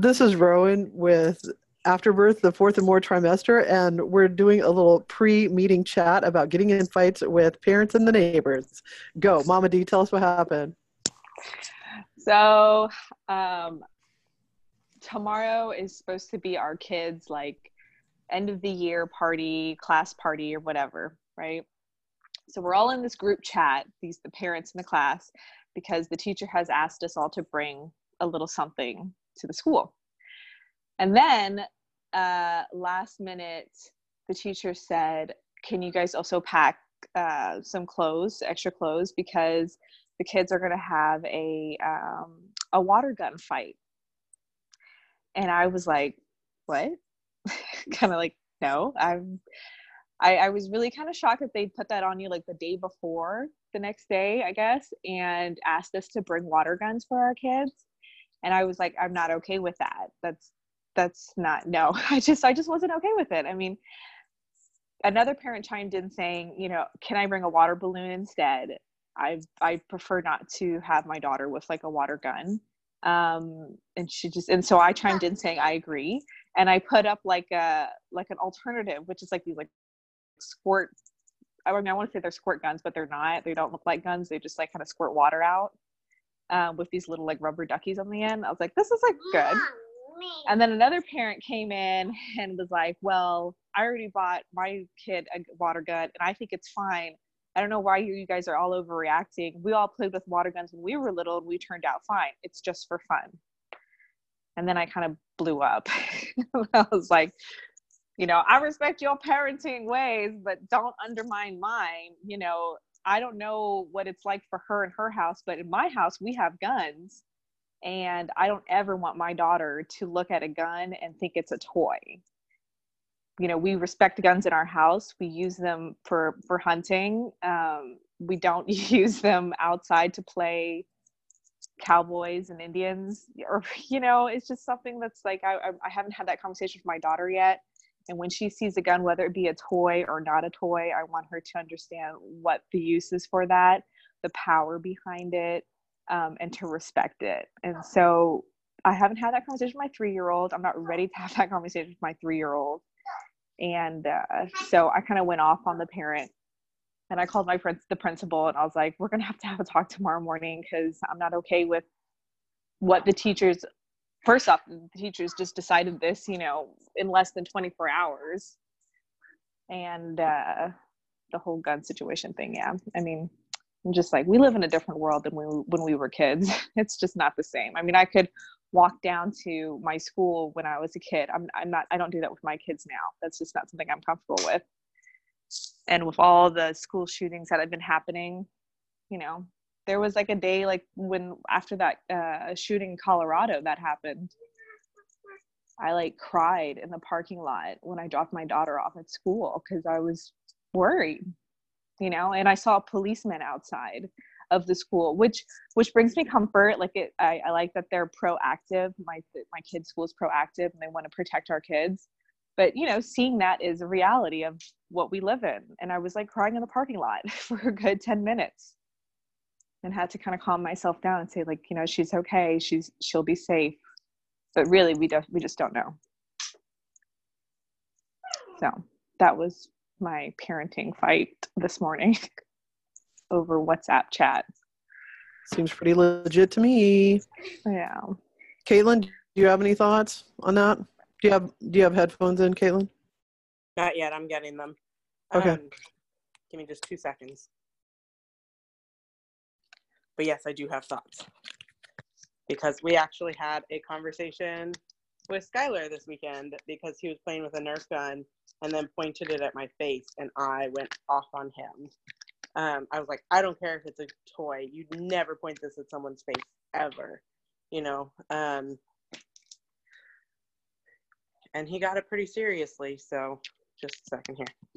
this is Rowan with Afterbirth, the fourth and more trimester, and we're doing a little pre-meeting chat about getting in fights with parents and the neighbors. Go, Mama D, tell us what happened. So, um, tomorrow is supposed to be our kids' like end of the year party, class party, or whatever, right? So we're all in this group chat, these the parents in the class, because the teacher has asked us all to bring a little something to the school. And then uh, last minute, the teacher said, Can you guys also pack uh, some clothes, extra clothes, because the kids are going to have a, um, a water gun fight. And I was like, What? kind of like, No, I'm. I, I was really kind of shocked that they put that on you like the day before the next day, I guess, and asked us to bring water guns for our kids and i was like i'm not okay with that. That's that's not no i just i just wasn't okay with it. I mean another parent chimed in saying you know can i bring a water balloon instead? I i prefer not to have my daughter with like a water gun. Um and she just and so i chimed in saying i agree. And i put up like a like an alternative which is like these like squirt i mean i want to say they're squirt guns but they're not. They don't look like guns. They just like kind of squirt water out um, with these little like rubber duckies on the end. I was like, this is like good. And then another parent came in and was like, well, I already bought my kid a water gun and I think it's fine. I don't know why you guys are all overreacting. We all played with water guns when we were little and we turned out fine. It's just for fun. And then I kind of blew up. I was like, you know, I respect your parenting ways, but don't undermine mine. You know, I don't know what it's like for her in her house, but in my house, we have guns. And I don't ever want my daughter to look at a gun and think it's a toy. You know, we respect guns in our house. We use them for for hunting. Um, we don't use them outside to play cowboys and Indians. Or you know, it's just something that's like I I haven't had that conversation with my daughter yet and when she sees a gun, whether it be a toy or not a toy, I want her to understand what the use is for that, the power behind it, um, and to respect it. And so I haven't had that conversation with my three year old. I'm not ready to have that conversation with my three year old. And uh, so I kind of went off on the parent and I called my friend, the principal, and I was like, we're going to have to have a talk tomorrow morning because I'm not okay with what the teachers first off the teachers just decided this you know in less than 24 hours. And uh the whole gun situation thing yeah. I mean i'm just like we live in a different world than we, when we were kids. It's just not the same. I mean i could walk down to my school when i was a kid. I'm, I'm not i don't do that with my kids now. That's just not something i'm comfortable with. And with all the school shootings that have been happening you know there was like a day like when after that uh, shooting in Colorado that happened. I like cried in the parking lot when I dropped my daughter off at school because I was worried, you know. And I saw a policeman outside of the school, which which brings me comfort. Like it, I, I like that they're proactive. My my kids' school is proactive and they want to protect our kids. But you know, seeing that is a reality of what we live in. And I was like crying in the parking lot for a good ten minutes and had to kind of calm myself down and say like you know she's okay she's she'll be safe. But really we don't we just don't know. So that was my parenting fight this morning over whatsapp chat. Seems pretty legit to me. Yeah. Caitlin do you have any thoughts on that? Do you have do you have headphones in caitlin? Not yet i'm getting them. Okay. Um, give me just two seconds but yes, I do have thoughts because we actually had a conversation with Skylar this weekend because he was playing with a Nerf gun and then pointed it at my face, and I went off on him. Um, I was like, I don't care if it's a toy. You'd never point this at someone's face ever, you know. Um, and he got it pretty seriously. So, just a second here.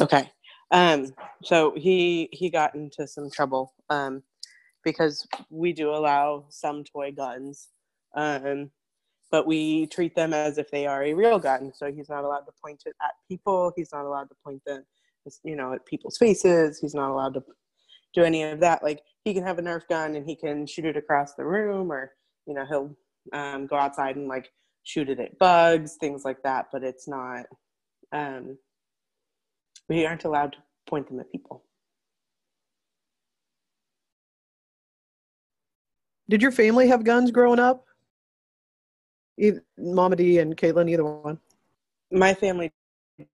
Okay. Um, so he he got into some trouble um, because we do allow some toy guns, um, but we treat them as if they are a real gun. So he's not allowed to point it at people. He's not allowed to point them, you know, at people's faces. He's not allowed to do any of that. Like he can have a Nerf gun and he can shoot it across the room, or you know, he'll um, go outside and like shoot it at bugs, things like that. But it's not. Um, we aren't allowed to point them at people. Did your family have guns growing up? Either, Mama D and Caitlin, either one. My family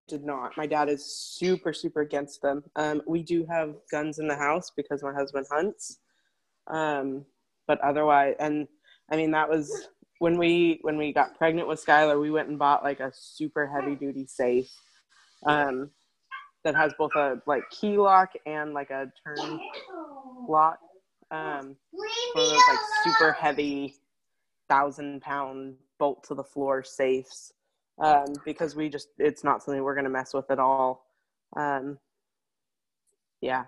did not. My dad is super, super against them. Um, we do have guns in the house because my husband hunts. Um, but otherwise, and I mean, that was when we when we got pregnant with Skylar. We went and bought like a super heavy duty safe um, that has both a like key lock and like a turn lock. Um, one of those like super heavy thousand pound bolt to the floor safes um, because we just it's not something we're to mess with at all. Um, yeah.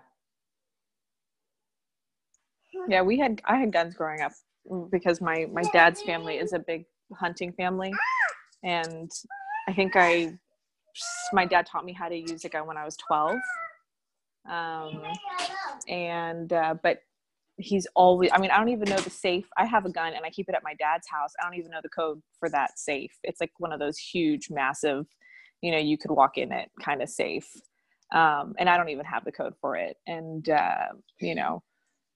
Yeah, we had I had guns growing up because my my dad's family is a big hunting family, and I think I my dad taught me how to use a gun when I was twelve. Um, and uh, but he's always i mean i don't even know the safe i have a gun and i keep it at my dad's house. I don't even know the code for that safe. It's like one of those huge massive you know you could walk in it kind of safe. Um, and i don't even have the code for it. And uh, you know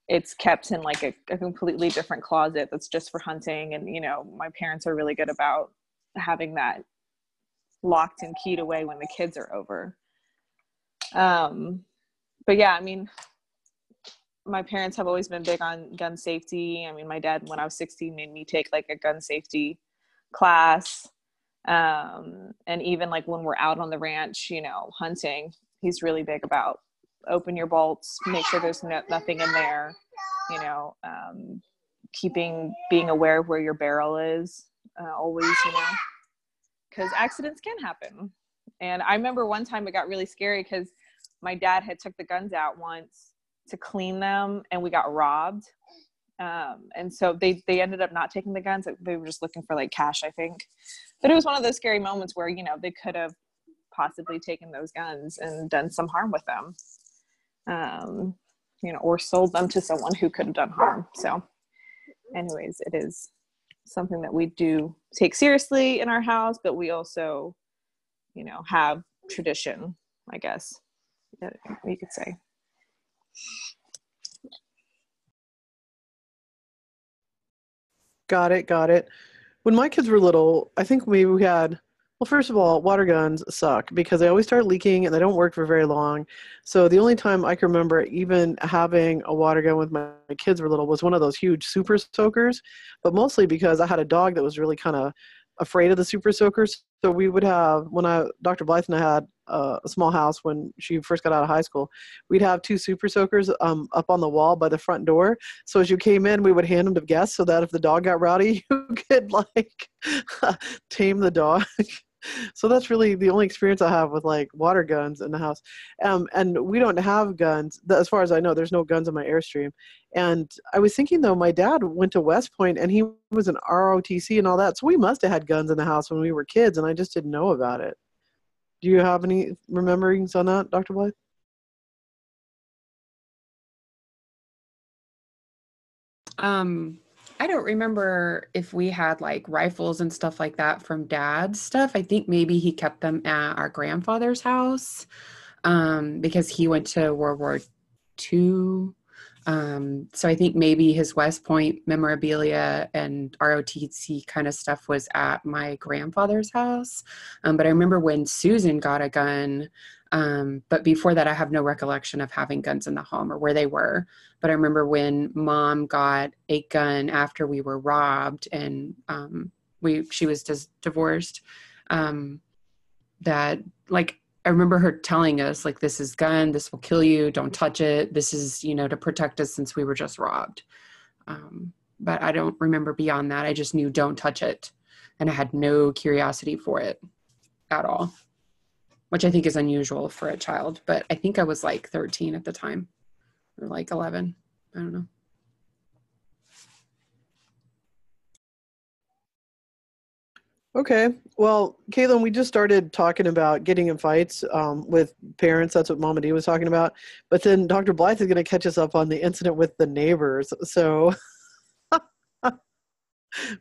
it's kept in like a, a completely different closet that's just for hunting. And you know my parents are really good about having that locked and keyed away when the kids are over um but yeah i mean my parents have always been big on gun safety. I mean, my dad, when I was 16, made me take like a gun safety class. Um, and even like when we're out on the ranch, you know, hunting, he's really big about open your bolts, make sure there's no, nothing in there, you know, um, keeping, being aware of where your barrel is uh, always, you know, because accidents can happen. And I remember one time it got really scary because my dad had took the guns out once to clean them and we got robbed. Um, and so they they ended up not taking the guns. They were just looking for like cash i think. But it was one of those scary moments where you know they could have possibly taken those guns and done some harm with them. Um, you know or sold them to someone who could have done harm. So anyways it is something that we do take seriously in our house but we also you know have tradition i guess you could say Got it, got it. When my kids were little, I think maybe we had well, first of all, water guns suck because they always start leaking and they don't work for very long. So the only time I can remember even having a water gun with my, kids were little was one of those huge super soakers, but mostly because I had a dog that was really kind of afraid of the super soakers. So we would have when I Dr. Blythe and I had uh, a small house when she first got out of high school. We'd have two super soakers um, up on the wall by the front door. So as you came in, we would hand them to guests so that if the dog got rowdy, you could like tame the dog. So that's really the only experience I have with like water guns in the house. Um, and we don't have guns, as far as I know. There's no guns in my airstream. And I was thinking though, my dad went to West Point and he was an ROTC and all that, so we must have had guns in the house when we were kids, and I just didn't know about it. Do you have any rememberings on that, Dr. Blythe? Um, I don't remember if we had like rifles and stuff like that from dad's stuff. I think maybe he kept them at our grandfather's house um, because he went to World War II. Um, so I think maybe his West Point memorabilia and ROTC kind of stuff was at my grandfather's house. Um, but I remember when Susan got a gun, um, but before that, I have no recollection of having guns in the home or where they were. But I remember when mom got a gun after we were robbed and um, we she was just divorced. Um, that like I remember her telling us like this is gun, this will kill you, don't touch it. This is you know to protect us since we were just robbed. Um, but I don't remember beyond that. I just knew don't touch it, and I had no curiosity for it at all which I think is unusual for a child. But I think I was like 13 at the time, or like 11. I don't know. Okay. Well, Caitlin, we just started talking about getting in fights um, with parents. That's what Mama D was talking about. But then Dr. Blythe is going to catch us up on the incident with the neighbors. So,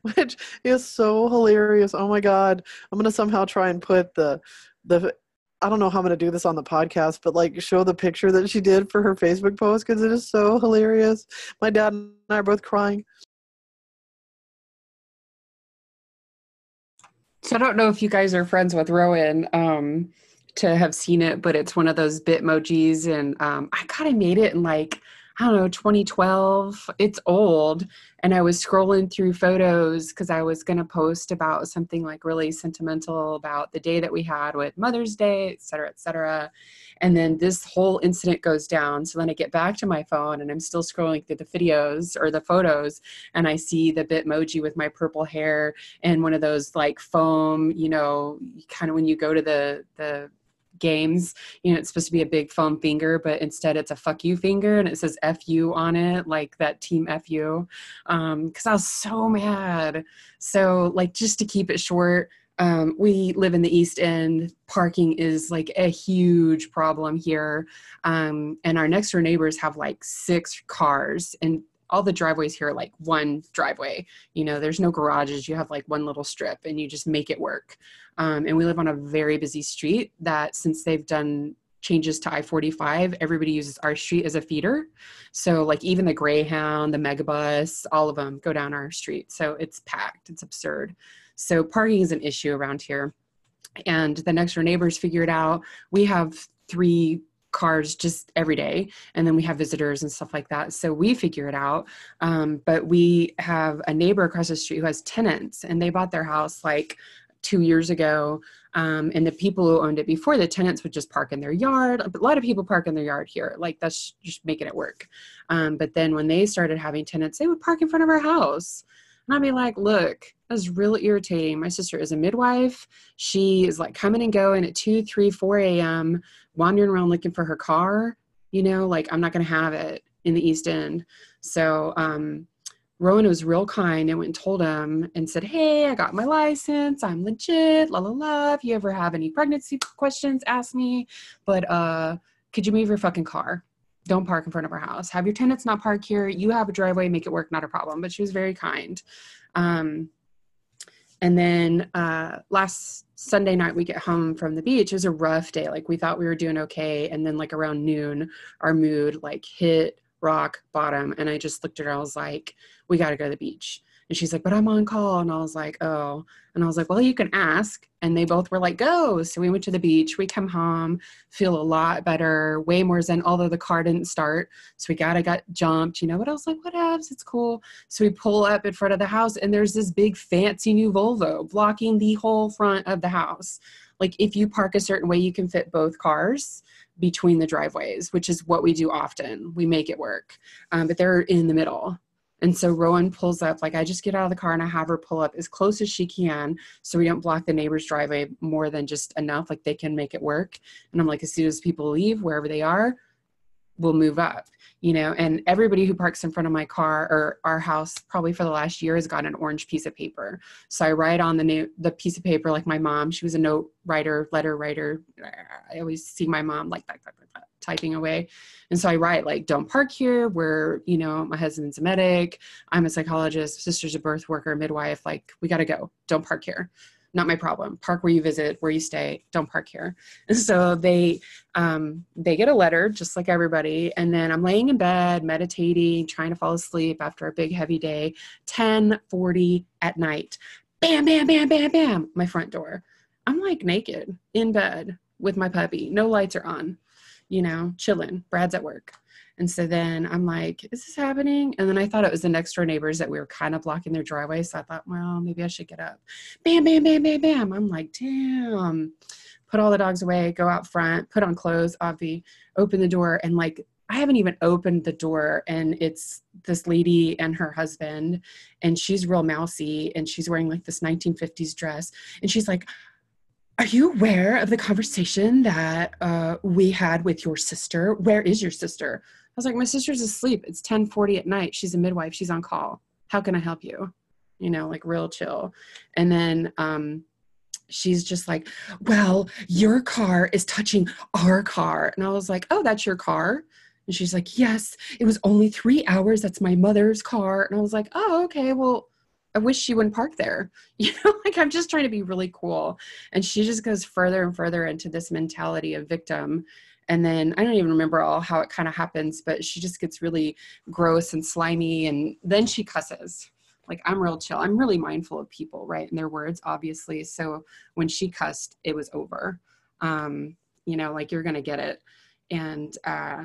which is so hilarious. Oh my God. I'm going to somehow try and put the, the, I don't know how I'm going to do this on the podcast, but like show the picture that she did for her Facebook post because it is so hilarious. My dad and I are both crying. So I don't know if you guys are friends with Rowan um, to have seen it, but it's one of those Bitmojis, and um, I kind of made it in like I don't know 2012. It's old, and I was scrolling through photos because I was going to post about something like really sentimental about the day that we had with Mother's Day, et cetera, et cetera. And then this whole incident goes down. So then I get back to my phone and I'm still scrolling through the videos or the photos and I see the Bitmoji with my purple hair and one of those like foam, you know, kind of when you go to the, the, games you know it's supposed to be a big foam finger but instead it's a fuck you finger and it says fu on it like that team fu um because i was so mad so like just to keep it short um, we live in the East End. Parking is like a huge problem here. Um, and our next door neighbors have like six cars, and all the driveways here are like one driveway. You know, there's no garages. You have like one little strip, and you just make it work. Um, and we live on a very busy street that since they've done changes to I-45, everybody uses our street as a feeder. So like even the Greyhound, the Megabus, all of them go down our street. So it's packed. It's absurd. So parking is an issue around here. And the next door neighbors figured out we have three cars just every day and then we have visitors and stuff like that. So we figure it out. Um, but we have a neighbor across the street who has tenants and they bought their house like two years ago. Um, and the people who owned it before the tenants would just park in their yard. A lot of people park in their yard here. Like that's just making it work. Um, but then when they started having tenants they would park in front of our house and I'd be like, look, that's really irritating. My sister is a midwife. She is like coming and going at 2, 3, 4 a.m., wandering around looking for her car. You know, like I'm not going to have it in the East End. So, um, Rowan was real kind and went and told him and said, Hey, I got my license. I'm legit. La la la. If you ever have any pregnancy questions, ask me. But uh, could you move your fucking car? Don't park in front of our house. Have your tenants not park here. You have a driveway, make it work, not a problem. But she was very kind. Um, and then uh, last Sunday night, we get home from the beach. It was a rough day. Like we thought we were doing okay. And then, like around noon, our mood like hit rock bottom. And I just looked at her. I was like, we got to go to the beach. And she's like, but I'm on call. And I was like, oh. And I was like, well, you can ask. And they both were like, go. So we went to the beach. We come home, feel a lot better, way more zen, although the car didn't start. So we got, I got jumped, you know, but I was like, whatevs, it's cool. So we pull up in front of the house and there's this big fancy new Volvo blocking the whole front of the house. Like if you park a certain way, you can fit both cars between the driveways, which is what we do often. We make it work. Um, but they're in the middle. And so Rowan pulls up, like I just get out of the car and I have her pull up as close as she can so we don't block the neighbor's driveway more than just enough, like they can make it work. And I'm like, as soon as people leave, wherever they are, we'll move up, you know. And everybody who parks in front of my car or our house, probably for the last year, has got an orange piece of paper. So I write on the the piece of paper like my mom. She was a note writer, letter writer. I always see my mom like that, that, that typing away. And so I write like, don't park here. Where, you know, my husband's a medic. I'm a psychologist. Sister's a birth worker, midwife. Like, we got to go. Don't park here. Not my problem. Park where you visit, where you stay. Don't park here. And so they, um, they get a letter just like everybody. And then I'm laying in bed, meditating, trying to fall asleep after a big heavy day. 1040 at night. Bam, bam, bam, bam, bam. My front door. I'm like naked in bed with my puppy. No lights are on you know, chilling. Brad's at work. And so then I'm like, is this happening? And then I thought it was the next door neighbors that we were kind of blocking their driveway. So I thought, well, maybe I should get up. Bam, bam, bam, bam, bam. I'm like, damn. Put all the dogs away, go out front, put on clothes, Avi, open the door. And like, I haven't even opened the door. And it's this lady and her husband. And she's real mousy. And she's wearing like this 1950s dress. And she's like, are you aware of the conversation that uh, we had with your sister? Where is your sister? I was like, my sister's asleep. It's 1040 at night. She's a midwife. She's on call. How can I help you? you know, like real chill. And then um, she's just like, Well, your car is touching our car. And I was like, Oh, that's your car? And she's like, Yes, it was only three hours. That's my mother's car. And I was like, Oh, okay. Well, I wish she wouldn't park there. You know, like I'm just trying to be really cool. And she just goes further and further into this mentality of victim. And then I don't even remember all how it kind of happens, but she just gets really gross and slimy. And then she cusses like I'm real chill. I'm really mindful of people, right? And their words, obviously. So when she cussed, it was over. Um, you know, like you're gonna get it. And uh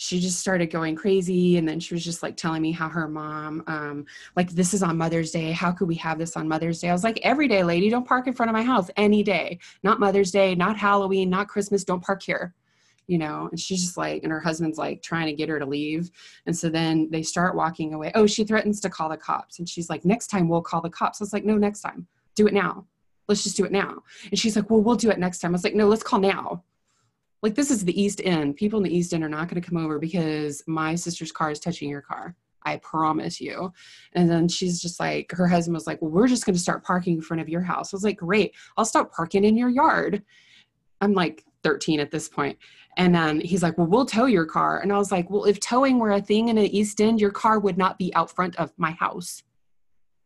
she just started going crazy and then she was just like telling me how her mom um like this is on mother's day. How could we have this on mother's day? I was like every day lady don't park in front of my house any day. Not mother's day not halloween not christmas. Don't park here. You know and she's just like and her husband's like trying to get her to leave. And so then they start walking away. Oh she threatens to call the cops. And she's like next time we'll call the cops. I was like no next time. Do it now. Let's just do it now. And she's like well we'll do it next time. I was like no let's call now like this is the east end people in the east end are not going to come over because my sister's car is touching your car I promise you. And then she's just like, her husband was like, Well, we're just going to start parking in front of your house. I was like, Great, I'll stop parking in your yard. I'm like 13 at this point. And then he's like, Well, we'll tow your car. And I was like, Well, if towing were a thing in the East End, your car would not be out front of my house.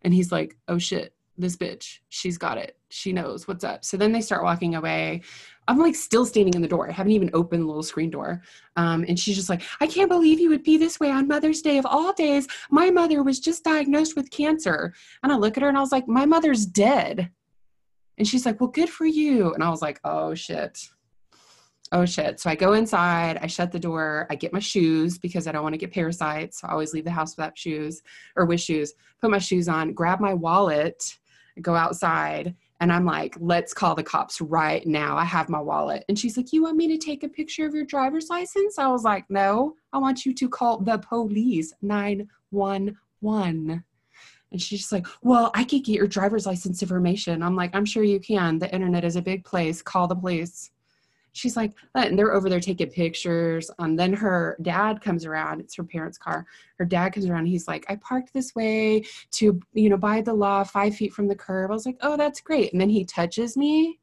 And he's like, Oh shit, this bitch, she's got it. She knows what's up. So then they start walking away. I'm like still standing in the door. I haven't even opened the little screen door. Um, and she's just like, I can't believe you would be this way on Mother's Day of all days. My mother was just diagnosed with cancer. And I look at her and I was like, My mother's dead. And she's like, Well, good for you. And I was like, Oh shit oh shit. So I go inside, I shut the door, I get my shoes because I don't want to get parasites. So I always leave the house without shoes or with shoes, put my shoes on, grab my wallet, go outside. And I'm like, let's call the cops right now. I have my wallet. And she's like, You want me to take a picture of your driver's license? I was like, No, I want you to call the police 911. And she's just like, Well, I could get your driver's license information. I'm like, I'm sure you can. The internet is a big place. Call the police she's like, and they're over there taking pictures. Um, then her dad comes around. It's her parents' car. Her dad comes around. He's like, I parked this way to, you know, by the law, five feet from the curb. I was like, oh, that's great. And then he touches me.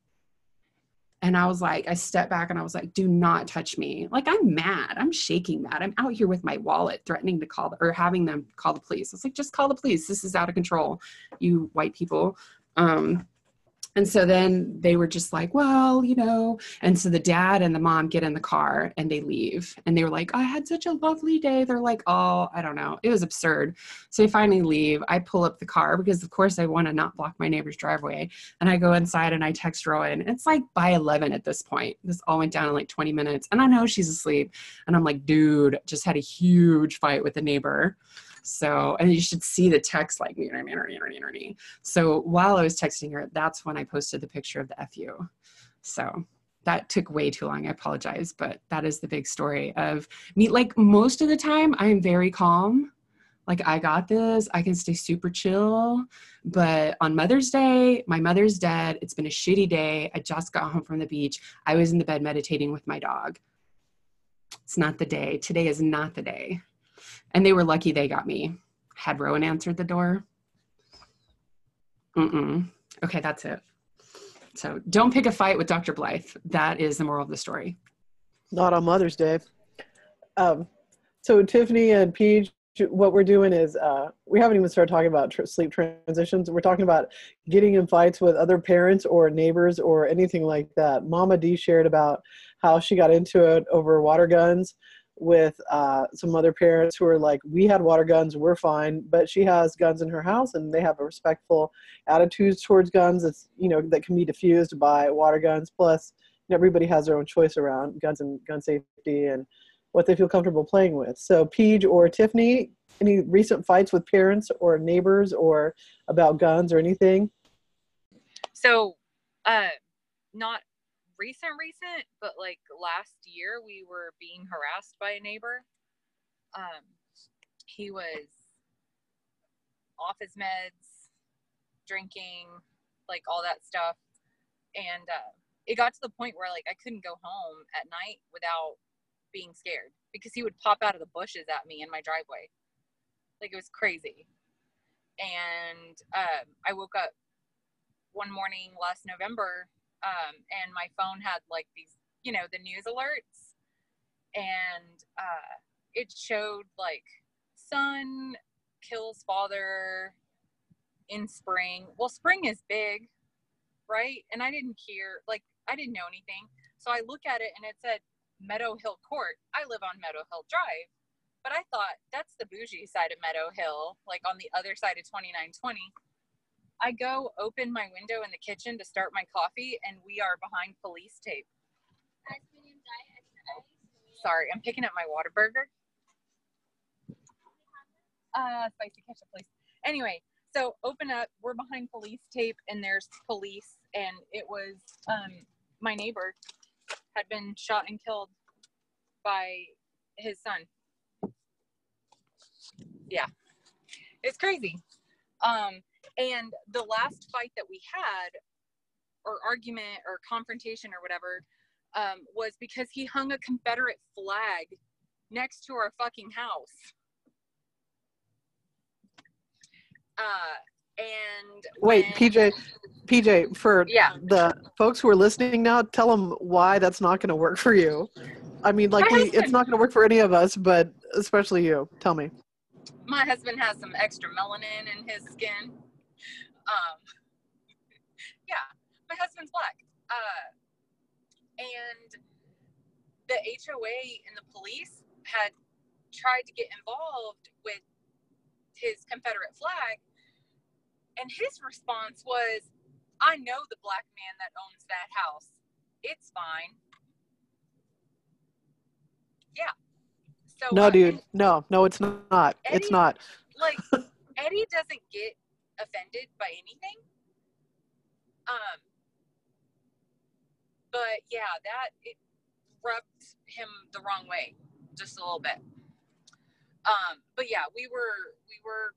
And I was like, I stepped back and I was like, do not touch me. Like, I'm mad. I'm shaking mad. I'm out here with my wallet threatening to call the, or having them call the police. I was like, just call the police. This is out of control, you white people. Um, and so then they were just like, well, you know. And so the dad and the mom get in the car and they leave. And they were like, I had such a lovely day. They're like, oh, I don't know. It was absurd. So they finally leave. I pull up the car because, of course, I want to not block my neighbor's driveway. And I go inside and I text Rowan. It's like by 11 at this point. This all went down in like 20 minutes. And I know she's asleep. And I'm like, dude, just had a huge fight with the neighbor. So, and you should see the text like, so while I was texting her, that's when I posted the picture of the FU. So that took way too long. I apologize, but that is the big story of me. Like most of the time, I am very calm. Like, I got this. I can stay super chill. But on Mother's Day, my mother's dead. It's been a shitty day. I just got home from the beach. I was in the bed meditating with my dog. It's not the day. Today is not the day. And they were lucky they got me. Had Rowan answered the door? Mm-mm. Okay, that's it. So don't pick a fight with Dr. Blythe. That is the moral of the story. Not on Mother's Day. Um, so Tiffany and Peach, what we're doing is uh, we haven't even started talking about tr- sleep transitions. We're talking about getting in fights with other parents or neighbors or anything like that. Mama D shared about how she got into it over water guns with uh, some other parents who are like, we had water guns, we're fine, but she has guns in her house, and they have a respectful attitudes towards guns. That's you know that can be diffused by water guns. Plus, everybody has their own choice around guns and gun safety and what they feel comfortable playing with. So, Peach or Tiffany, any recent fights with parents or neighbors or about guns or anything? So, uh, not recent recent but like last year we were being harassed by a neighbor. Um he was off his meds drinking like all that stuff. And uh it got to the point where like i couldn't go home at night without being scared because he would pop out of the bushes at me in my driveway. Like it was crazy. And um, I woke up one morning last November, um, and my phone had like these, you know, the news alerts, and uh, it showed like son kills father in spring. Well, spring is big, right? And I didn't hear, like, I didn't know anything. So I look at it and it said Meadow Hill Court. I live on Meadow Hill Drive. But I thought that's the bougie side of Meadow Hill, like on the other side of 2920. I go open my window in the kitchen to start my coffee, and we are behind police tape. Sorry, I'm picking up my Whataburger. Uh, spicy ketchup, please. Anyway, so open up. We're behind police tape, and there's police, and it was um, my neighbor had been shot and killed by his son. Yeah, it's crazy. Um, and the last fight that we had, or argument, or confrontation, or whatever, um, was because he hung a Confederate flag next to our fucking house. Uh, and Wait, when- PJ, PJ, for Yeah. the folks who are listening now, tell them why that's not going to work for you. I mean, like we, it's not going to work for any of us, but especially you. Tell me. my husband has some extra melanin in his skin. Um, yeah, my husband's black. Uh, and the HOA and the police had tried to get involved with his Confederate flag. And his response was, I know the black man that owns that house. It's fine. Yeah. So No, uh, dude. No, no, it's not. It's not. like Eddie doesn't get offended by anything. Um, but yeah, that it rubbed him the wrong way just a little bit. Um, but yeah, we were we were.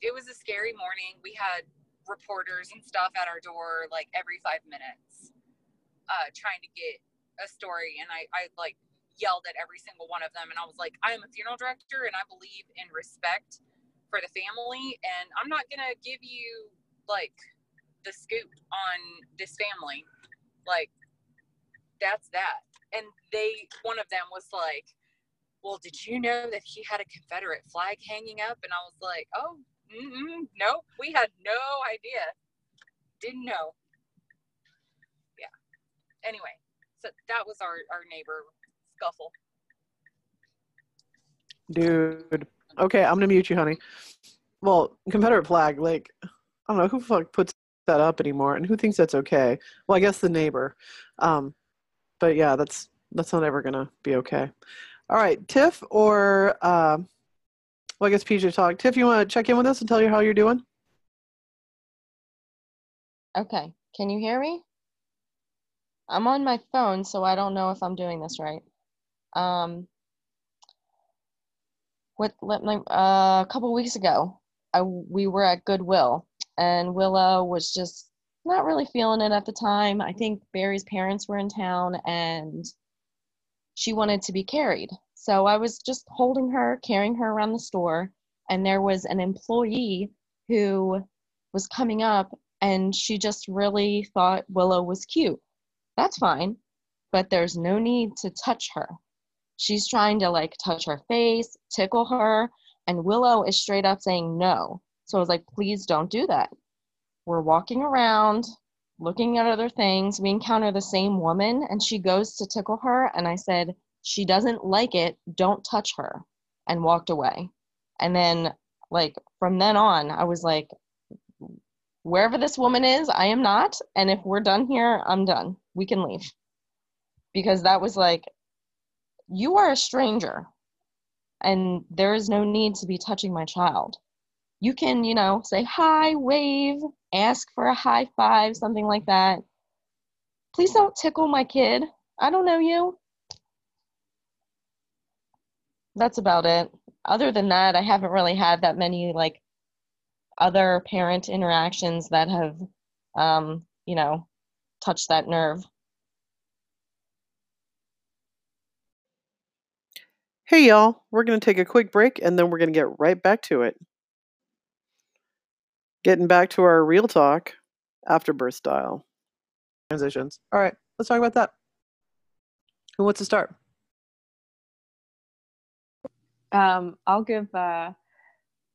It was a scary morning. We had reporters and stuff at our door like every five minutes, uh, trying to get a story, and I I like yelled at every single one of them and I was like, I am a funeral director and I believe in respect for the family and I'm not gonna give you like the scoop on this family. Like that's that. And they one of them was like, Well, did you know that he had a Confederate flag hanging up? And I was like, Oh, mm nope, we had no idea. Didn't know. Yeah. Anyway, so that was our, our neighbor scuffle. Dude. Okay, I'm gonna mute you, honey. Well, Confederate flag, like, I don't know who fuck puts that up anymore, and who thinks that's okay. Well, I guess the neighbor. Um, but yeah, that's that's not ever gonna be okay. All right, Tiff or uh, well, I guess PJ talk. Tiff, you want to check in with us and tell you how you're doing? Okay, can you hear me? I'm on my phone, so I don't know if I'm doing this right. Um, what, let me, uh, a couple weeks ago, I, we were at Goodwill, and Willow was just not really feeling it at the time. I think Barry's parents were in town, and she wanted to be carried. So I was just holding her, carrying her around the store, and there was an employee who was coming up and she just really thought Willow was cute. That's fine, but there's no need to touch her. She's trying to like touch her face, tickle her, and Willow is straight up saying no. So I was like, please don't do that. We're walking around, looking at other things. We encounter the same woman, and she goes to tickle her, and I said, she doesn't like it, don't touch her, and walked away. And then, like, from then on, I was like, wherever this woman is, I am not. And if we're done here, I'm done. We can leave. Because that was like, you are a stranger, and there is no need to be touching my child. You can, you know, say hi, wave, ask for a high five, something like that. Please don't tickle my kid. I don't know you. That's about it. Other than that, I haven't really had that many like other parent interactions that have um, you know touched that nerve Hey, y'all. We're going to take a quick break and then we're going to get right back to it. Getting back to our real talk, afterbirth style transitions. All right, let's talk about that. Who wants to start? Um, I'll give uh,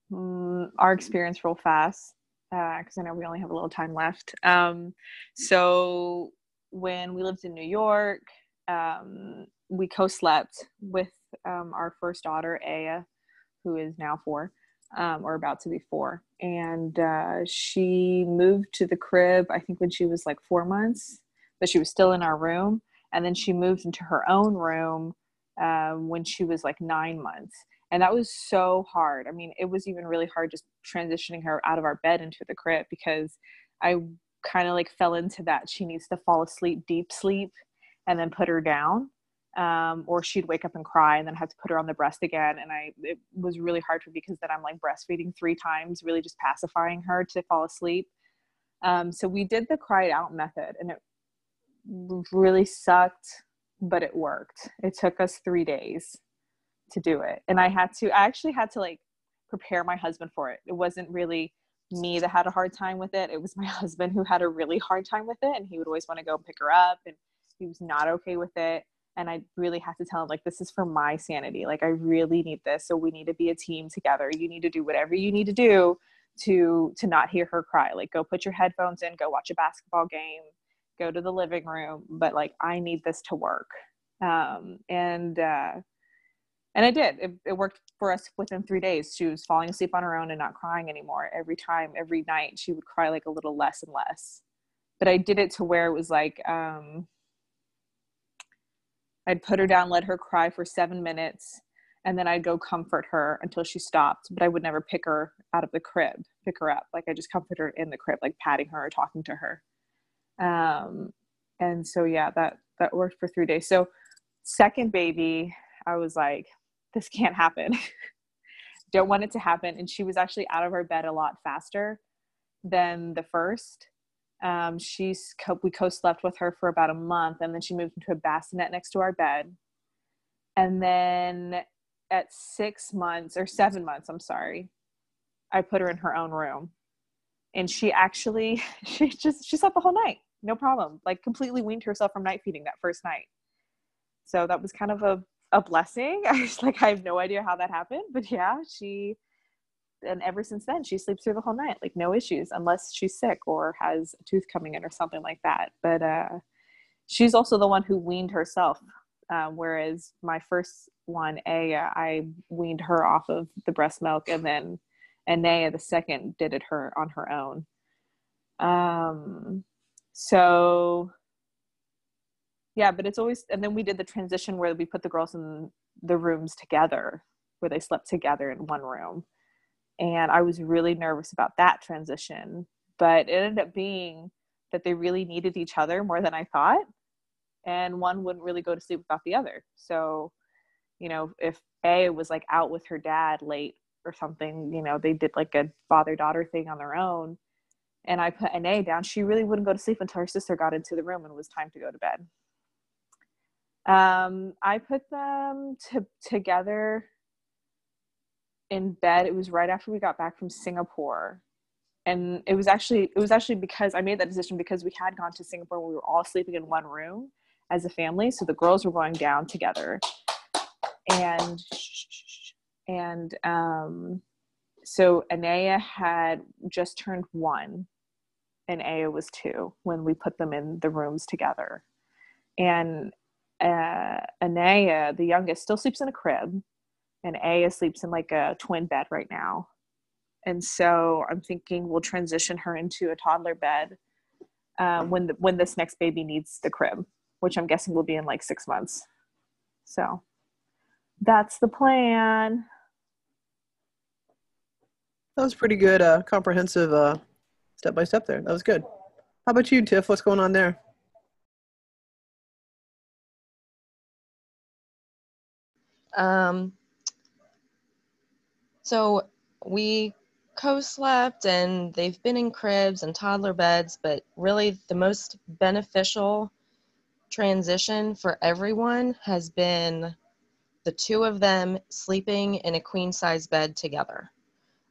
mm, our experience real fast because I know we only have a little time left. Um, so when we lived in New York, um, we co-slept with um, our first daughter, Aya, who is now four, um, or about to be four, and uh, she moved to the crib. I think when she was like four months, but she was still in our room, and then she moved into her own room um, when she was like nine months. And that was so hard. I mean it was even really hard just transitioning her out of our bed into the crib because i kind of like fell into that she needs to fall asleep deep sleep and then put her down um, or she'd wake up and cry and then have to put her on the breast again. And i it was really hard for me because then i'm like breastfeeding three times really just pacifying her to fall asleep. Um, so we did the cried out method and it really sucked but it worked. It took us three days to do it. And i had to i actually had to like prepare my husband for it. It wasn't really me that had a hard time with it. It was my husband who had a really hard time with it and he would always want to go pick her up and he was not okay with it and i really had to tell him like this is for my sanity like i really need this so we need to be a team together you need to do whatever you need to do to to not hear her cry like go put your headphones in go watch a basketball game go to the living room but like i need this to work. Um and uh and it did it, it worked for us within three days she was falling asleep on her own and not crying anymore every time every night she would cry like a little less and less but i did it to where it was like um i'd put her down let her cry for seven minutes and then i'd go comfort her until she stopped but i would never pick her out of the crib pick her up like i just comfort her in the crib like patting her or talking to her um and so yeah that that worked for three days so second baby i was like this can't happen. Don't want it to happen. And she was actually out of her bed a lot faster than the first. Um, she's co- we co-slept with her for about a month, and then she moved into a bassinet next to our bed. And then at six months or seven months, I'm sorry, I put her in her own room, and she actually she just she slept the whole night, no problem. Like completely weaned herself from night feeding that first night. So that was kind of a a blessing. I was like, I have no idea how that happened, but yeah, she, and ever since then, she sleeps through the whole night, like no issues, unless she's sick or has a tooth coming in or something like that. But uh, she's also the one who weaned herself, um, whereas my first one, Aya, I weaned her off of the breast milk, and then Anaya, the second, did it her on her own. Um, so yeah but it's always and then we did the transition where we put the girls in the rooms together where they slept together in one room and i was really nervous about that transition but it ended up being that they really needed each other more than i thought and one wouldn't really go to sleep without the other. So you know if Aya was like out with her dad late or something you know they did like a father daughter thing on their own and i put Anaya down she really wouldn't go to sleep until her sister got into the room and it was time to go to bed. Um, I put them to, together in bed. It was right after we got back from Singapore. And it was actually it was actually because I made that decision because we had gone to Singapore. We were all sleeping in one room as a family, so the girls were going down together, and and um, so Anaya had just turned one, and Aya was two when we put them in the rooms together, and uh, Anaya, the youngest, still sleeps in a crib, and Aya sleeps in like a twin bed right now. And so I'm thinking we'll transition her into a toddler bed um, when the, when this next baby needs the crib, which I'm guessing will be in like six months. So that's the plan. That was pretty good, uh, comprehensive uh, step by step there. That was good. How about you, Tiff? What's going on there? Um, so we co-slept and they've been in cribs and toddler beds, but really the most beneficial transition for everyone has been the two of them sleeping in a queen size bed together.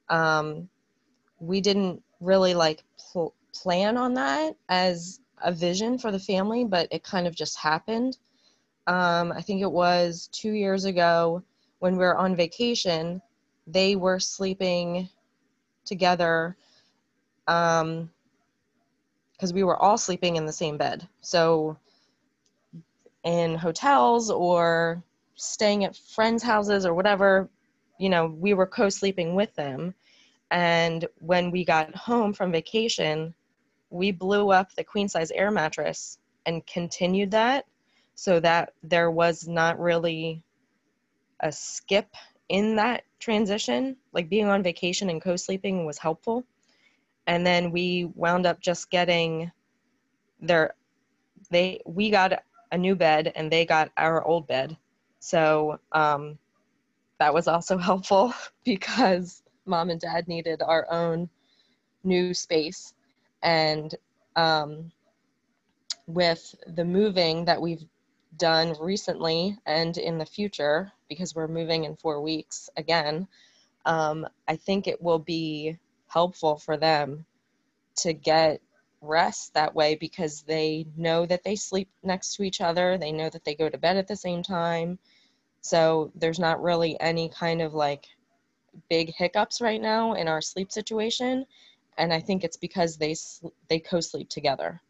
Um, we didn't really like pl- plan on that as a vision for the family, but it kind of just happened. Um, I think it was two years ago when we were on vacation. They were sleeping together um, because we were all sleeping in the same bed. So in hotels or staying at friends' houses or whatever, you know, we were co sleeping with them. And when we got home from vacation, we blew up the queen size air mattress and continued that so that there was not really a skip in that transition. Like being on vacation and co sleeping was helpful. And then we wound up just getting their, they, we got a new bed and they got our old bed. So um, that was also helpful because mom and dad needed our own new space. And um, with the moving that we've done recently and in the future, because we're moving in four weeks again, um, I think it will be helpful for them to get rest that way because they know that they sleep next to each other. They know that they go to bed at the same time. So there's not really any kind of like big hiccups right now in our sleep situation. And I think it's because they they co-sleep together.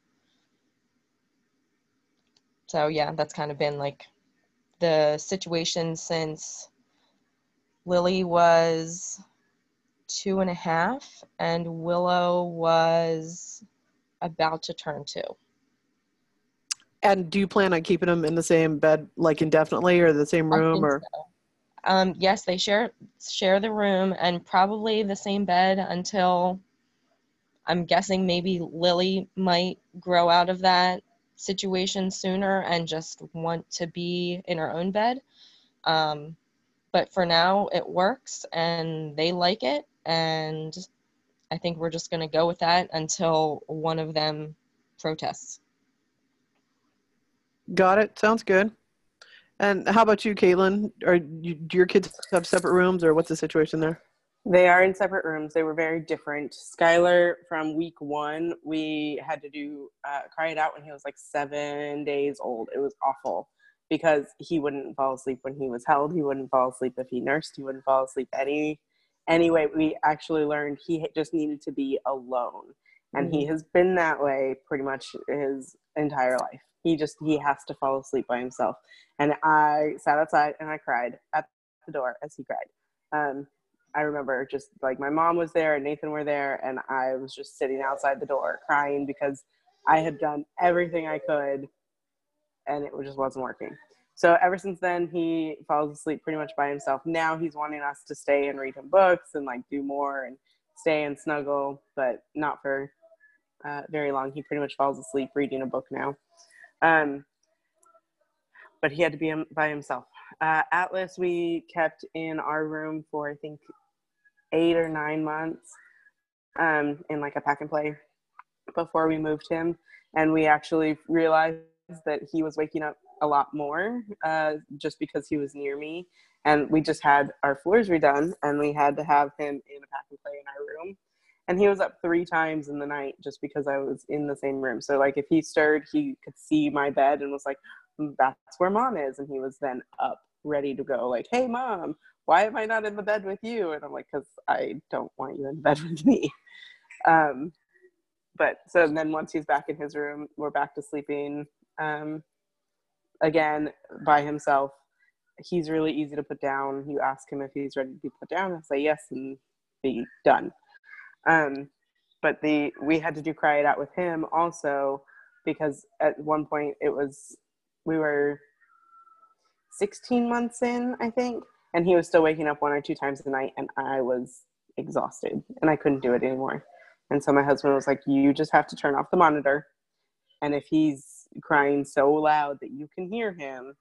So yeah, that's kind of been like the situation since Lily was two and a half and Willow was about to turn two. And do you plan on keeping them in the same bed, like indefinitely, or the same room, or? So. Um, yes, they share share the room and probably the same bed until I'm guessing maybe Lily might grow out of that situation sooner and just want to be in her own bed. Um, but for now, it works and they like it, and I think we're just going to go with that until one of them protests. Got it. Sounds good. And how about you, Caitlin? Are you, do your kids have separate rooms, or what's the situation there? They are in separate rooms. They were very different. Skylar, from week one, we had to do uh, cry it out when he was like seven days old. It was awful because he wouldn't fall asleep when he was held. He wouldn't fall asleep if he nursed. He wouldn't fall asleep any anyway. We actually learned he just needed to be alone, and mm-hmm. he has been that way pretty much his entire life he just he has to fall asleep by himself and i sat outside and i cried at the door as he cried um, i remember just like my mom was there and nathan were there and i was just sitting outside the door crying because i had done everything i could and it just wasn't working. So ever since then he falls asleep pretty much by himself. Now he's wanting us to stay and read him books and like do more and stay and snuggle but not for uh, very long. He pretty much falls asleep reading a book now. Um, but he had to be by himself. Uh, Atlas, we kept in our room for I think eight or nine months um, in like a pack and play before we moved him. And we actually realized that he was waking up a lot more uh, just because he was near me. And we just had our floors redone and we had to have him in a pack and play in our room and he was up three times in the night just because I was in the same room. So like if he stirred, he could see my bed and was like, mm, "That's where mom is," and he was then up, ready to go. Like, "Hey, mom, why am I not in the bed with you?" And I'm like, "Cause I don't want you in bed with me." Um, but so then once he's back in his room, we're back to sleeping um, again by himself. He's really easy to put down. You ask him if he's ready to be put down, and say yes, and be done um, but the we had to do cry it out with him also because at one point it was we were 16 months in, I think, and he was still waking up one or two times a night, and I was exhausted and I couldn't do it anymore. And so my husband was like, "You just have to turn off the monitor, and if he's crying so loud that you can hear him,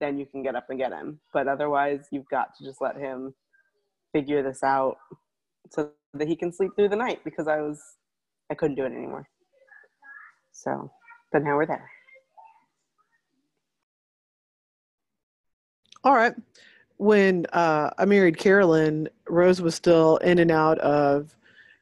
then you can get up and get him. But otherwise, you've got to just let him figure this out so that he can sleep through the night because I was I couldn't do it anymore. So, but now we're there. All right. When uh, I married Carolyn, Rose was still in and out of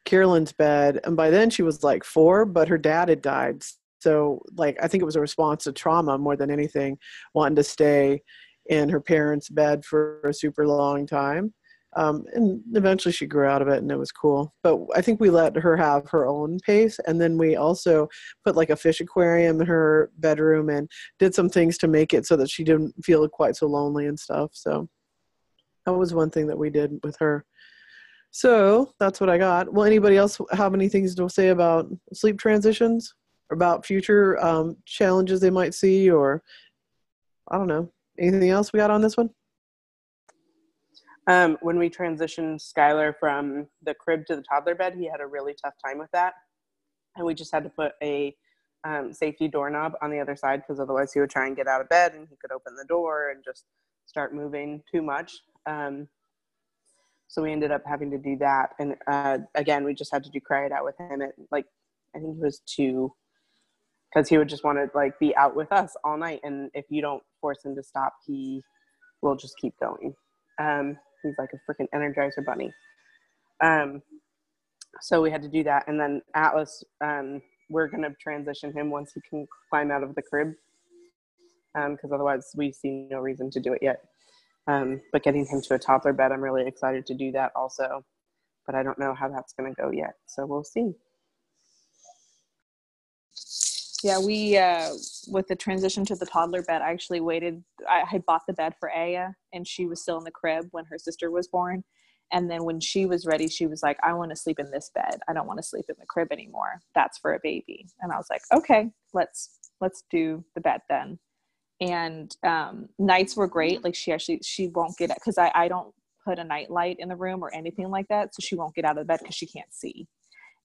Carolyn's bed, and by then she was like four, but her dad had died. So, like, I think it was a response to trauma more than anything, wanting to stay in her parents' bed for a super long time. Um, and eventually she grew out of it and it was cool. But I think we let her have her own pace. And then we also put like a fish aquarium in her bedroom and did some things to make it so that she didn't feel quite so lonely and stuff. So that was one thing that we did with her. So that's what I got. Will anybody else have any things to say about sleep transitions? About future um, challenges they might see, or I don't know. Anything else we got on this one? Um, when we transitioned Skylar from the crib to the toddler bed, he had a really tough time with that. And we just had to put a um, safety doorknob on the other side because otherwise he would try and get out of bed and he could open the door and just start moving too much. Um, so we ended up having to do that. And uh, again, we just had to do cry it out with him at like, I think he was two because he would just want to like be out with us all night. And if you don't force him to stop, he will just keep going. Um, He's like a freaking Energizer bunny. Um, so we had to do that, and then Atlas, um, we're gonna transition him once he can climb out of the crib, because um, otherwise we see no reason to do it yet. Um, but getting him to a toddler bed, I'm really excited to do that also, but I don't know how that's gonna go yet. So we'll see. Yeah, we uh, with the transition to the toddler bed, I actually waited. I had bought the bed for Aya, and she was still in the crib when her sister was born. And then when she was ready, she was like, "I want to sleep in this bed. I don't want to sleep in the crib anymore. That's for a baby." And I was like, "Okay, let's let's do the bed then." And um, nights were great. Like she actually she won't get it because I I don't put a night light in the room or anything like that, so she won't get out of bed because she can't see,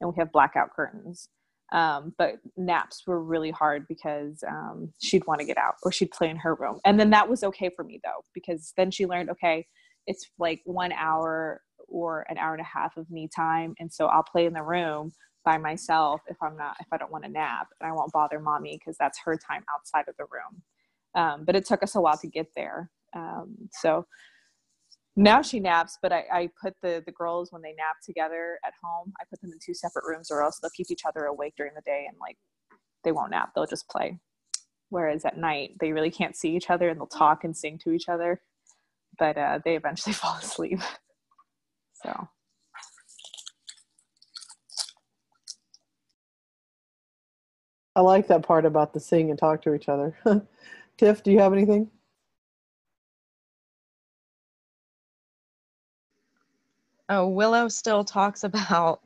and we have blackout curtains um, but naps were really hard because um, she'd want to get out or she'd play in her room. And then that was okay for me though because then she learned okay it's like one hour or an hour and a half of me time and so i'll play in the room by myself if i'm not if i don't want to nap and i won't bother mommy because that's her time outside of the room. Um, but it took us a while to get there. Um, so now she naps but I, I put the the girls when they nap together at home i put them in two separate rooms or else they'll keep each other awake during the day and like they won't nap they'll just play. Whereas at night they really can't see each other and they'll talk and sing to each other but uh, they eventually fall asleep. So. I like that part about the sing and talk to each other. Tiff do you have anything Oh, Willow still talks about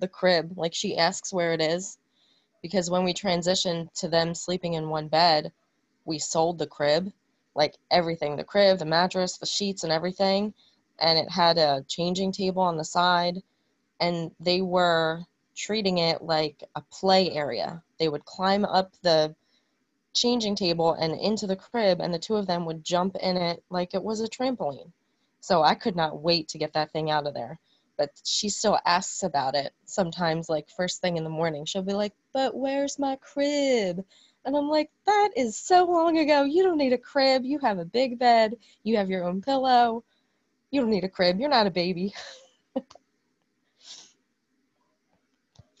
the crib. Like she asks where it is. Because when we transitioned to them sleeping in one bed, we sold the crib. Like everything the crib, the mattress, the sheets, and everything. And it had a changing table on the side. And they were treating it like a play area. They would climb up the changing table and into the crib, and the two of them would jump in it like it was a trampoline. So I could not wait to get that thing out of there. But she still asks about it sometimes, like first thing in the morning. She'll be like, But where's my crib? And I'm like, That is so long ago. You don't need a crib. You have a big bed. You have your own pillow. You don't need a crib. You're not a baby.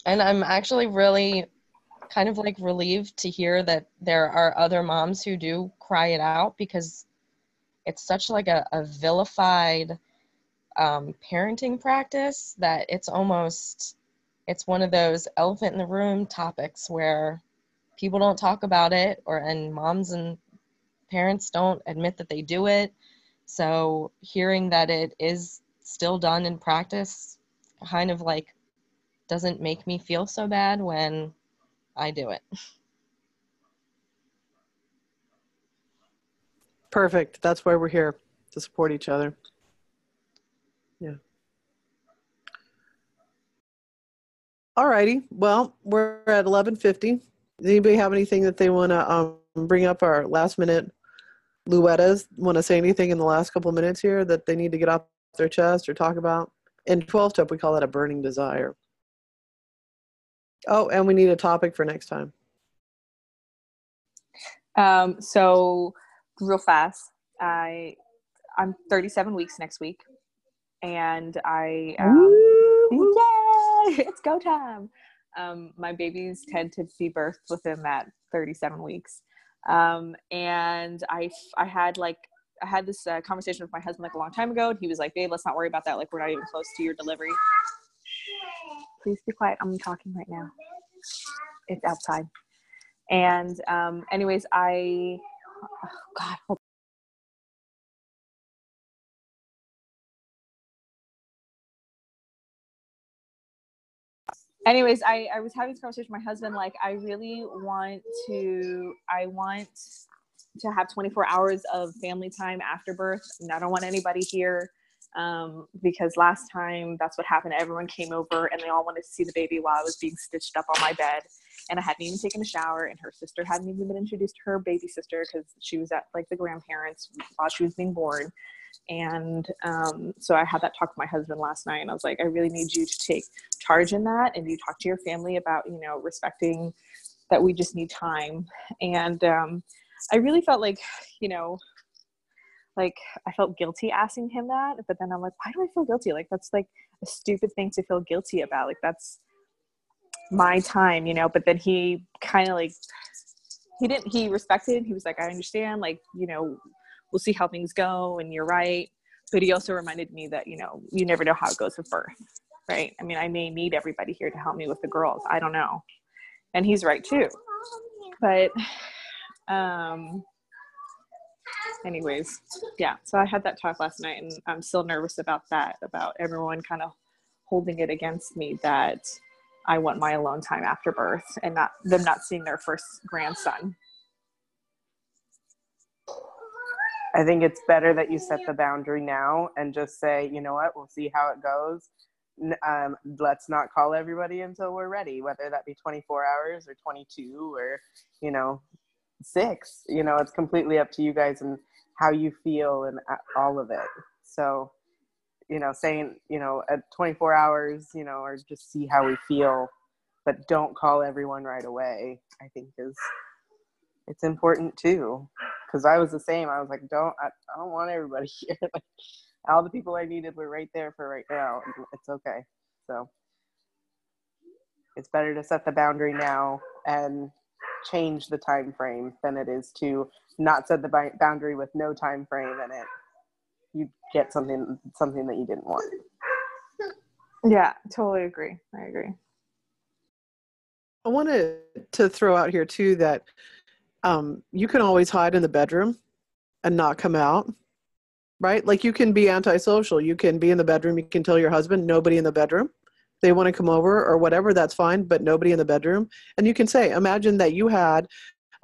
and I'm actually really kind of like relieved to hear that there are other moms who do cry it out because it's such like a, a vilified um, parenting practice that it's almost it's one of those elephant in the room topics where people don't talk about it or and moms and parents don't admit that they do it. So hearing that it is still done in practice kind of like doesn't make me feel so bad when i do it Perfect. That's why we're here to support each other. Yeah. All righty. Well, we're at 1150. Does anybody have anything that they want to um, bring up our last minute Luettas? Want to say anything in the last couple of minutes here that they need to get off their chest or talk about? In 12 step, we call that a burning desire. Oh, and we need a topic for next time. Um, so real fast. I I'm 37 weeks next week, and I um, Yay! It's go time. Um, my babies tend to be birthed within that 37 weeks. Um, and I, I had like, I had this uh, conversation with my husband like a long time ago, and he was like, "Babe, let's not worry about that. Like, we're not even close to your delivery." Please be quiet. I'm talking right now. It's outside. And um, anyways, I, God, hold anyways I, I was having this conversation with my husband like i really want to i want to have 24 hours of family time after birth and i don't want anybody here um, because last time that's what happened. Everyone came over and they all wanted to see the baby while i was being stitched up on my bed and i hadn't even taken a shower and her sister hadn't even been introduced to her baby sister because she was at like the grandparents while she was being born and um, so I had that talk with my husband last night, and I was like, I really need you to take charge in that, and you talk to your family about, you know, respecting that we just need time. And um, I really felt like, you know, like I felt guilty asking him that, but then I'm like, why do I feel guilty? Like that's like a stupid thing to feel guilty about. Like that's my time, you know. But then he kind of like he didn't he respected. He was like, I understand. Like you know we'll see how things go and you're right but he also reminded me that you know you never know how it goes with birth right i mean i may need everybody here to help me with the girls i don't know and he's right too but um anyways yeah so i had that talk last night and i'm still nervous about that about everyone kind of holding it against me that i want my alone time after birth and not them not seeing their first grandson I think it's better that you set the boundary now and just say, you know what, we'll see how it goes. Um, let's not call everybody until we're ready, whether that be 24 hours or 22 or, you know, six. You know, it's completely up to you guys and how you feel and all of it. So, you know, saying, you know, at 24 hours, you know, or just see how we feel, but don't call everyone right away, I think is it's important too because I was the same. I was like, don't I, I don't want everybody here. like, all the people I needed were right there for right now. It's okay. So it's better to set the boundary now and change the time frame than it is to not set the boundary with no time frame in it you get something something that you didn't want. Yeah, totally agree. I agree. I wanted to throw out here too that um, you can always hide in the bedroom and not come out right like you can be antisocial you can be in the bedroom you can tell your husband nobody in the bedroom they want to come over or whatever that's fine but nobody in the bedroom and you can say imagine that you had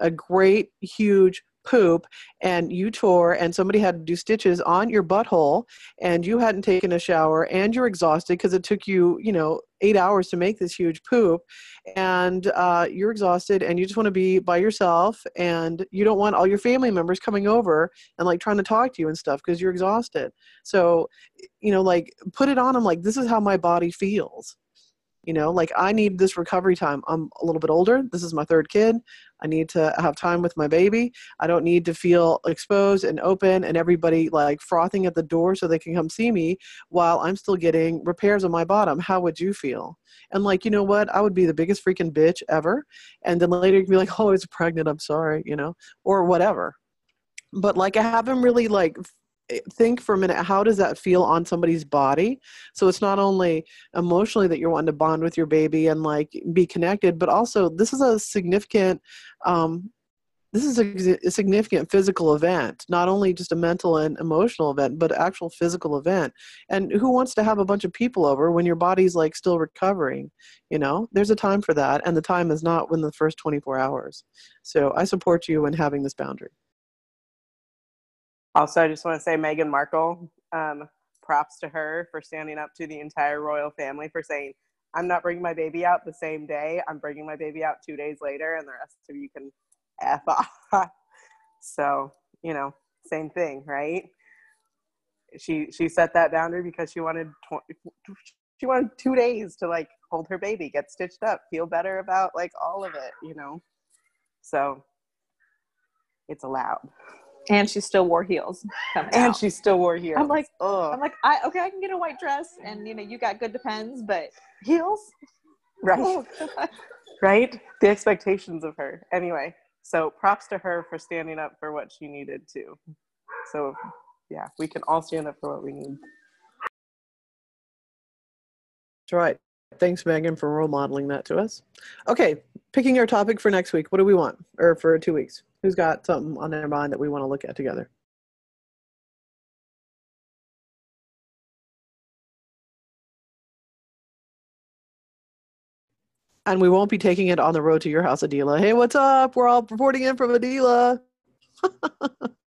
a great huge poop and you tore and somebody had to do stitches on your butthole and you hadn't taken a shower and you're exhausted because it took you you know eight hours to make this huge poop and uh, you're exhausted and you just want to be by yourself and you don't want all your family members coming over and like trying to talk to you and stuff because you're exhausted. So you know like put it on them like this is how my body feels you know like i need this recovery time. I'm a little bit older. This is my third kid. I need to have time with my baby. I don't need to feel exposed and open and everybody like frothing at the door so they can come see me while i'm still getting repairs on my bottom. How would you feel? And like you know what? I would be the biggest freaking bitch ever. And then later you can be like oh it's pregnant. I'm sorry you know or whatever. But like i haven't really like think for a minute how does that feel on somebody's body? So it's not only emotionally that you're wanting to bond with your baby and like be connected but also this is a significant um, this is a, a, significant physical event not only just a mental and emotional event but actual physical event. And who wants to have a bunch of people over when your body's like still recovering you know? There's a time for that and the time is not within the first 24 hours. So i support you in having this boundary also, I just want to say Meghan Markle, um, props to her for standing up to the entire royal family for saying, I'm not bringing my baby out the same day. I'm bringing my baby out two days later, and the rest of you can F off. so, you know, same thing, right? She she set that boundary because she wanted tw- she wanted two days to like hold her baby, get stitched up, feel better about like all of it, you know. So it's allowed. And she still wore heels coming and out. she still wore heels. I'm like, oh, I'm like, I okay, I can get a white dress, and you know, you got good depends, but heels. right, Oh, right. The expectations of her. Anyway, so props to her for standing up for what she needed to. So, yeah, we can all stand up for what we need. That's right. Thanks, Meghan, for role modeling that to us. Okay, picking our topic for next week. What do we want? Or for two weeks? Who's got something on their mind that we want to look at together? And we won't be taking it on the road to your house, Adila. Hey, what's up? We're all reporting in from Adila.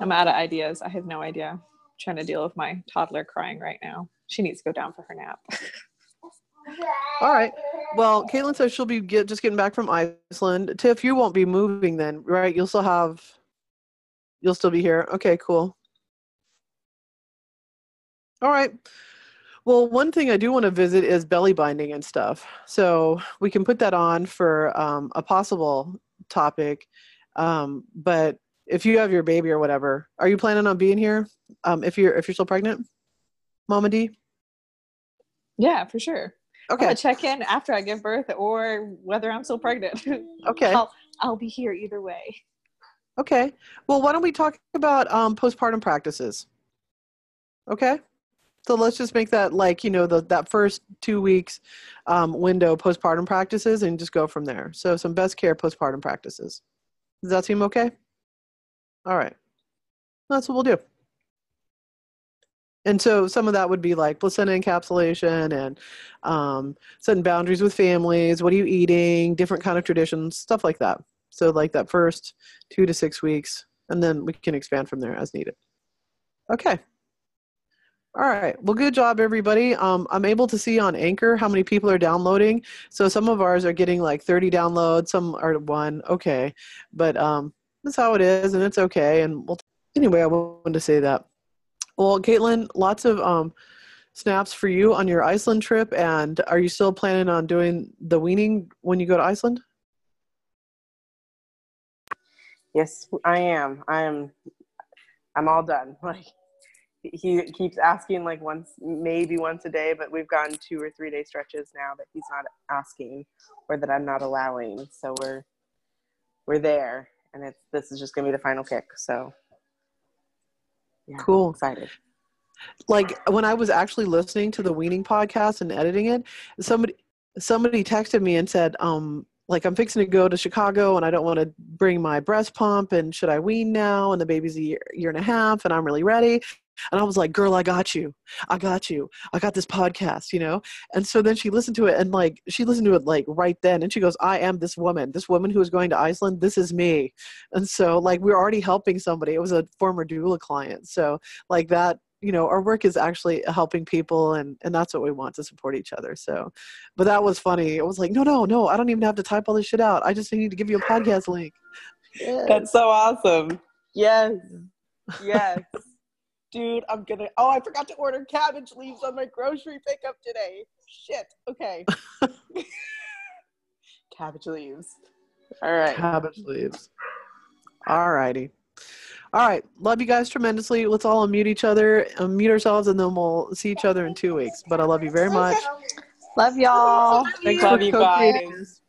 I'm out of ideas. I have no idea. I'm trying to deal with my toddler crying right now. She needs to go down for her nap. All right. Well, Caitlin says she'll be get, just getting back from Iceland. Tiff, you won't be moving then, right? You'll still have, you'll still be here. Okay, cool. All right. Well, one thing I do want to visit is belly binding and stuff. So we can put that on for um, a possible topic. Um, but if you have your baby or whatever, are you planning on being here? Um, if you're if you're still pregnant, Mama D. yeah, for sure. Okay. gonna check in after I give birth or whether I'm still pregnant. Okay. I'll, I'll be here either way. Okay. Well, why don't we talk about um, postpartum practices? Okay. So let's just make that like you know the that first two weeks um, window postpartum practices and just go from there. So some best care postpartum practices. Does that seem okay? All right. That's what we'll do. And so some of that would be like placenta encapsulation and um, setting boundaries with families. What are you eating? Different kind of traditions, stuff like that. So like that first two to six weeks, and then we can expand from there as needed. Okay. All right. Well, good job, everybody. Um, I'm able to see on Anchor how many people are downloading. So some of ours are getting like 30 downloads, some are one. Okay, but um, that's how it is, and it's okay. And we'll anyway, I wanted to say that. Well, Caitlin, lots of um, snaps for you on your Iceland trip. And are you still planning on doing the weaning when you go to Iceland? Yes, I am. I'm. I'm all done. Like he keeps asking like once, maybe once a day, but we've gone two or three day stretches now that he's not asking or that I'm not allowing. So we're we're there, and it's this is just gonna be the final kick. So yeah, Cool. excited. like when I was actually listening to the weaning podcast and editing it, somebody somebody texted me and said, um, like I'm fixing to go to Chicago and I don't want to bring my breast pump and should I wean now? And the baby's a year, year and a half and I'm really ready. And I was like, girl, I got you. I got you. I got this podcast, you know? And so then she listened to it and like she listened to it like right then and she goes, I am this woman. This woman who is going to Iceland, this is me. And so like we're already helping somebody. It was a former doula client. So like that you know our work is actually helping people and and that's what we want to support each other so but that was funny it was like no no no i don't even have to type all this shit out i just need to give you a podcast link Yes. That's so awesome. Yes, yes, dude. I'm gonna. Oh, I forgot to order cabbage leaves on my grocery pickup today. Shit. Okay. cabbage leaves. All right. cabbage leaves all righty all right love you guys tremendously let's all unmute each other unmute ourselves and then we'll see each other in two weeks but i love you very much Love y'all. Thanks Love for you guys. this.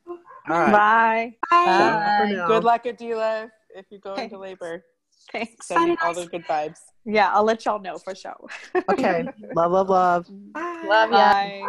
all right Bye. Ciao for now. Good luck, Adila, if you go Okay. into labor. Thanks. Sending all the good vibes. Yeah, I'll let y'all know for sure. okay love love love Love ya. Bye.